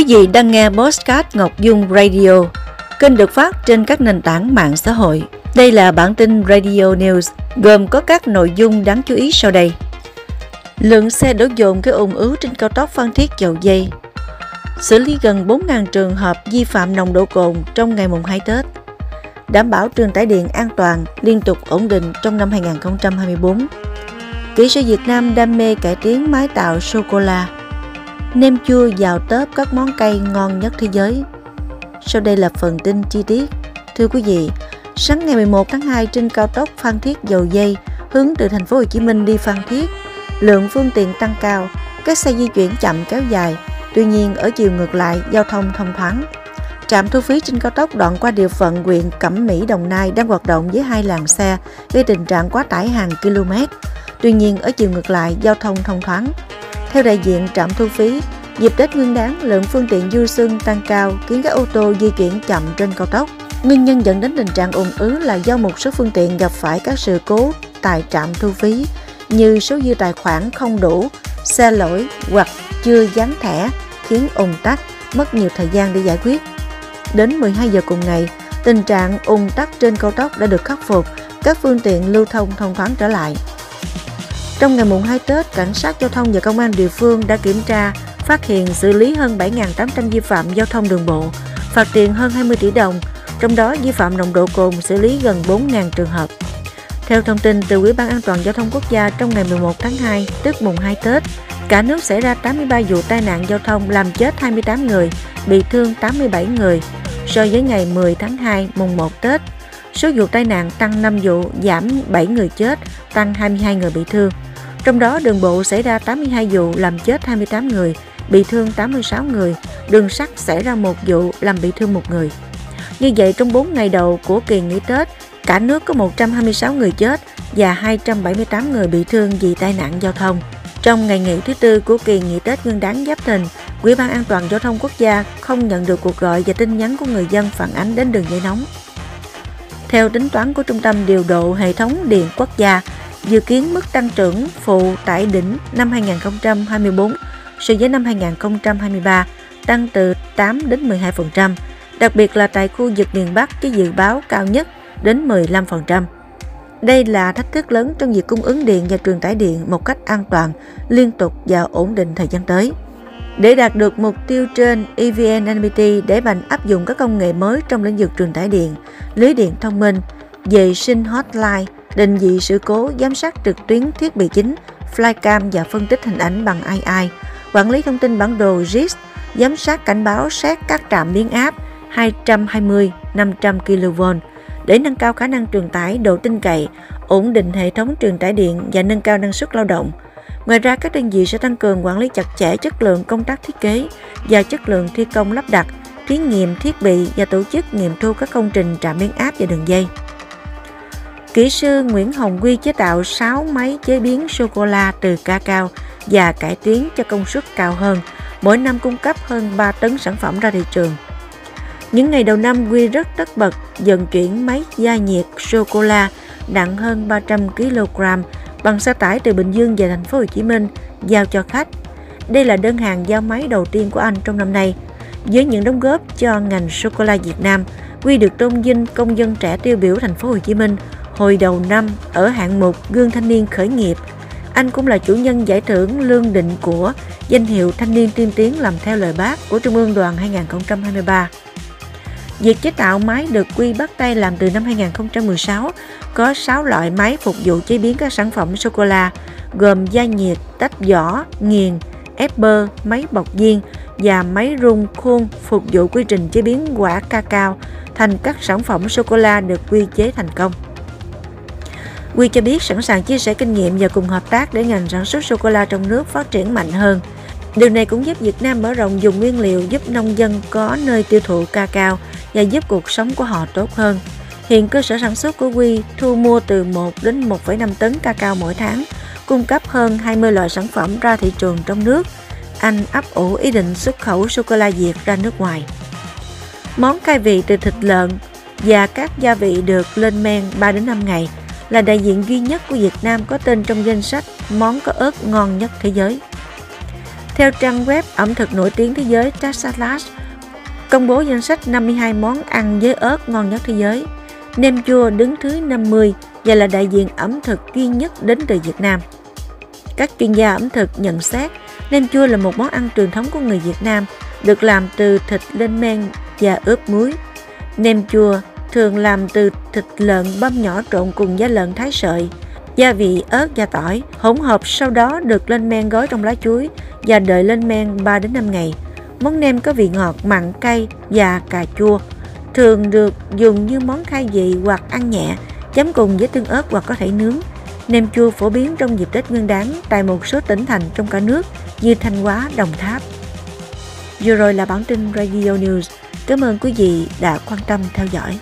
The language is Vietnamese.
Quý vị đang nghe Postcard Ngọc Dung Radio, kênh được phát trên các nền tảng mạng xã hội. Đây là bản tin Radio News gồm có các nội dung đáng chú ý sau đây. Lượng xe đổ dồn gây ủng ứ trên cao tốc Phan Thiết Dầu Dây. Xử lý gần 4.000 trường hợp vi phạm nồng độ cồn trong ngày mùng 2 Tết. Đảm bảo trường tải điện an toàn, liên tục ổn định trong năm 2024. Kỹ sư Việt Nam đam mê cải tiến máy tạo sô-cô-la nêm chua vào tớp các món cây ngon nhất thế giới. Sau đây là phần tin chi tiết. Thưa quý vị, sáng ngày 11 tháng 2 trên cao tốc Phan Thiết Dầu Dây hướng từ thành phố Hồ Chí Minh đi Phan Thiết, lượng phương tiện tăng cao, các xe di chuyển chậm kéo dài. Tuy nhiên ở chiều ngược lại, giao thông thông thoáng. Trạm thu phí trên cao tốc đoạn qua địa phận huyện Cẩm Mỹ, Đồng Nai đang hoạt động với hai làn xe, gây tình trạng quá tải hàng km. Tuy nhiên ở chiều ngược lại, giao thông thông thoáng. Theo đại diện trạm thu phí, dịp Tết Nguyên đán lượng phương tiện du xuân tăng cao khiến các ô tô di chuyển chậm trên cao tốc. Nguyên nhân dẫn đến tình trạng ùn ứ là do một số phương tiện gặp phải các sự cố tại trạm thu phí như số dư tài khoản không đủ, xe lỗi hoặc chưa dán thẻ khiến ùn tắc, mất nhiều thời gian để giải quyết. Đến 12 giờ cùng ngày, tình trạng ùn tắc trên cao tốc đã được khắc phục, các phương tiện lưu thông thông thoáng trở lại. Trong ngày mùng 2 Tết, cảnh sát giao thông và công an địa phương đã kiểm tra, phát hiện xử lý hơn 7.800 vi phạm giao thông đường bộ, phạt tiền hơn 20 tỷ đồng, trong đó vi phạm nồng độ cồn xử lý gần 4.000 trường hợp. Theo thông tin từ Ủy ban An toàn Giao thông Quốc gia trong ngày 11 tháng 2, tức mùng 2 Tết, cả nước xảy ra 83 vụ tai nạn giao thông làm chết 28 người, bị thương 87 người. So với ngày 10 tháng 2, mùng 1 Tết, số vụ tai nạn tăng 5 vụ, giảm 7 người chết, tăng 22 người bị thương. Trong đó đường bộ xảy ra 82 vụ làm chết 28 người, bị thương 86 người, đường sắt xảy ra một vụ làm bị thương một người. Như vậy trong 4 ngày đầu của kỳ nghỉ Tết, cả nước có 126 người chết và 278 người bị thương vì tai nạn giao thông. Trong ngày nghỉ thứ tư của kỳ nghỉ Tết Nguyên đán Giáp Thìn, Ủy ban An toàn Giao thông Quốc gia không nhận được cuộc gọi và tin nhắn của người dân phản ánh đến đường dây nóng. Theo tính toán của Trung tâm Điều độ Hệ thống Điện Quốc gia, dự kiến mức tăng trưởng phụ tại đỉnh năm 2024 so với năm 2023 tăng từ 8 đến 12%, đặc biệt là tại khu vực miền Bắc với dự báo cao nhất đến 15%. Đây là thách thức lớn trong việc cung ứng điện và truyền tải điện một cách an toàn, liên tục và ổn định thời gian tới. Để đạt được mục tiêu trên, EVN NPT để mạnh áp dụng các công nghệ mới trong lĩnh vực truyền tải điện, lưới điện thông minh, vệ sinh hotline, định vị sự cố, giám sát trực tuyến thiết bị chính, flycam và phân tích hình ảnh bằng AI, quản lý thông tin bản đồ GIS, giám sát cảnh báo xét các trạm biến áp 220 500 kV để nâng cao khả năng truyền tải, độ tin cậy, ổn định hệ thống truyền tải điện và nâng cao năng suất lao động. Ngoài ra, các đơn vị sẽ tăng cường quản lý chặt chẽ chất lượng công tác thiết kế và chất lượng thi công lắp đặt, thí nghiệm thiết bị và tổ chức nghiệm thu các công trình trạm biến áp và đường dây. Kỹ sư Nguyễn Hồng Quy chế tạo 6 máy chế biến sô-cô-la từ cacao và cải tiến cho công suất cao hơn, mỗi năm cung cấp hơn 3 tấn sản phẩm ra thị trường. Những ngày đầu năm, Quy rất tất bật vận chuyển máy gia nhiệt sô-cô-la nặng hơn 300 kg bằng xe tải từ Bình Dương về thành phố Hồ Chí Minh giao cho khách. Đây là đơn hàng giao máy đầu tiên của anh trong năm nay. Với những đóng góp cho ngành sô-cô-la Việt Nam, Quy được tôn vinh công dân trẻ tiêu biểu thành phố Hồ Chí Minh hồi đầu năm ở hạng mục Gương Thanh niên khởi nghiệp. Anh cũng là chủ nhân giải thưởng lương định của danh hiệu Thanh niên tiên tiến làm theo lời bác của Trung ương đoàn 2023. Việc chế tạo máy được Quy bắt tay làm từ năm 2016, có 6 loại máy phục vụ chế biến các sản phẩm sô-cô-la, gồm gia nhiệt, tách vỏ, nghiền, ép bơ, máy bọc viên và máy rung khuôn phục vụ quy trình chế biến quả cacao thành các sản phẩm sô-cô-la được quy chế thành công. Quy cho biết sẵn sàng chia sẻ kinh nghiệm và cùng hợp tác để ngành sản xuất sô-cô-la trong nước phát triển mạnh hơn. Điều này cũng giúp Việt Nam mở rộng dùng nguyên liệu giúp nông dân có nơi tiêu thụ cacao và giúp cuộc sống của họ tốt hơn. Hiện cơ sở sản xuất của Quy thu mua từ 1 đến 1,5 tấn cacao mỗi tháng, cung cấp hơn 20 loại sản phẩm ra thị trường trong nước. Anh ấp ủ ý định xuất khẩu sô-cô-la Việt ra nước ngoài. Món khai vị từ thịt lợn và các gia vị được lên men 3 đến 5 ngày là đại diện duy nhất của Việt Nam có tên trong danh sách món có ớt ngon nhất thế giới. Theo trang web ẩm thực nổi tiếng thế giới Tassalas, công bố danh sách 52 món ăn với ớt ngon nhất thế giới. Nem chua đứng thứ 50 và là đại diện ẩm thực duy nhất đến từ Việt Nam. Các chuyên gia ẩm thực nhận xét, nem chua là một món ăn truyền thống của người Việt Nam, được làm từ thịt lên men và ướp muối. Nem chua thường làm từ thịt lợn băm nhỏ trộn cùng da lợn thái sợi, gia vị ớt và tỏi, hỗn hợp sau đó được lên men gói trong lá chuối và đợi lên men 3 đến 5 ngày. Món nem có vị ngọt, mặn, cay và cà chua, thường được dùng như món khai vị hoặc ăn nhẹ, chấm cùng với tương ớt hoặc có thể nướng. Nem chua phổ biến trong dịp Tết Nguyên đán tại một số tỉnh thành trong cả nước như Thanh Hóa, Đồng Tháp. Vừa rồi là bản tin Radio News. Cảm ơn quý vị đã quan tâm theo dõi.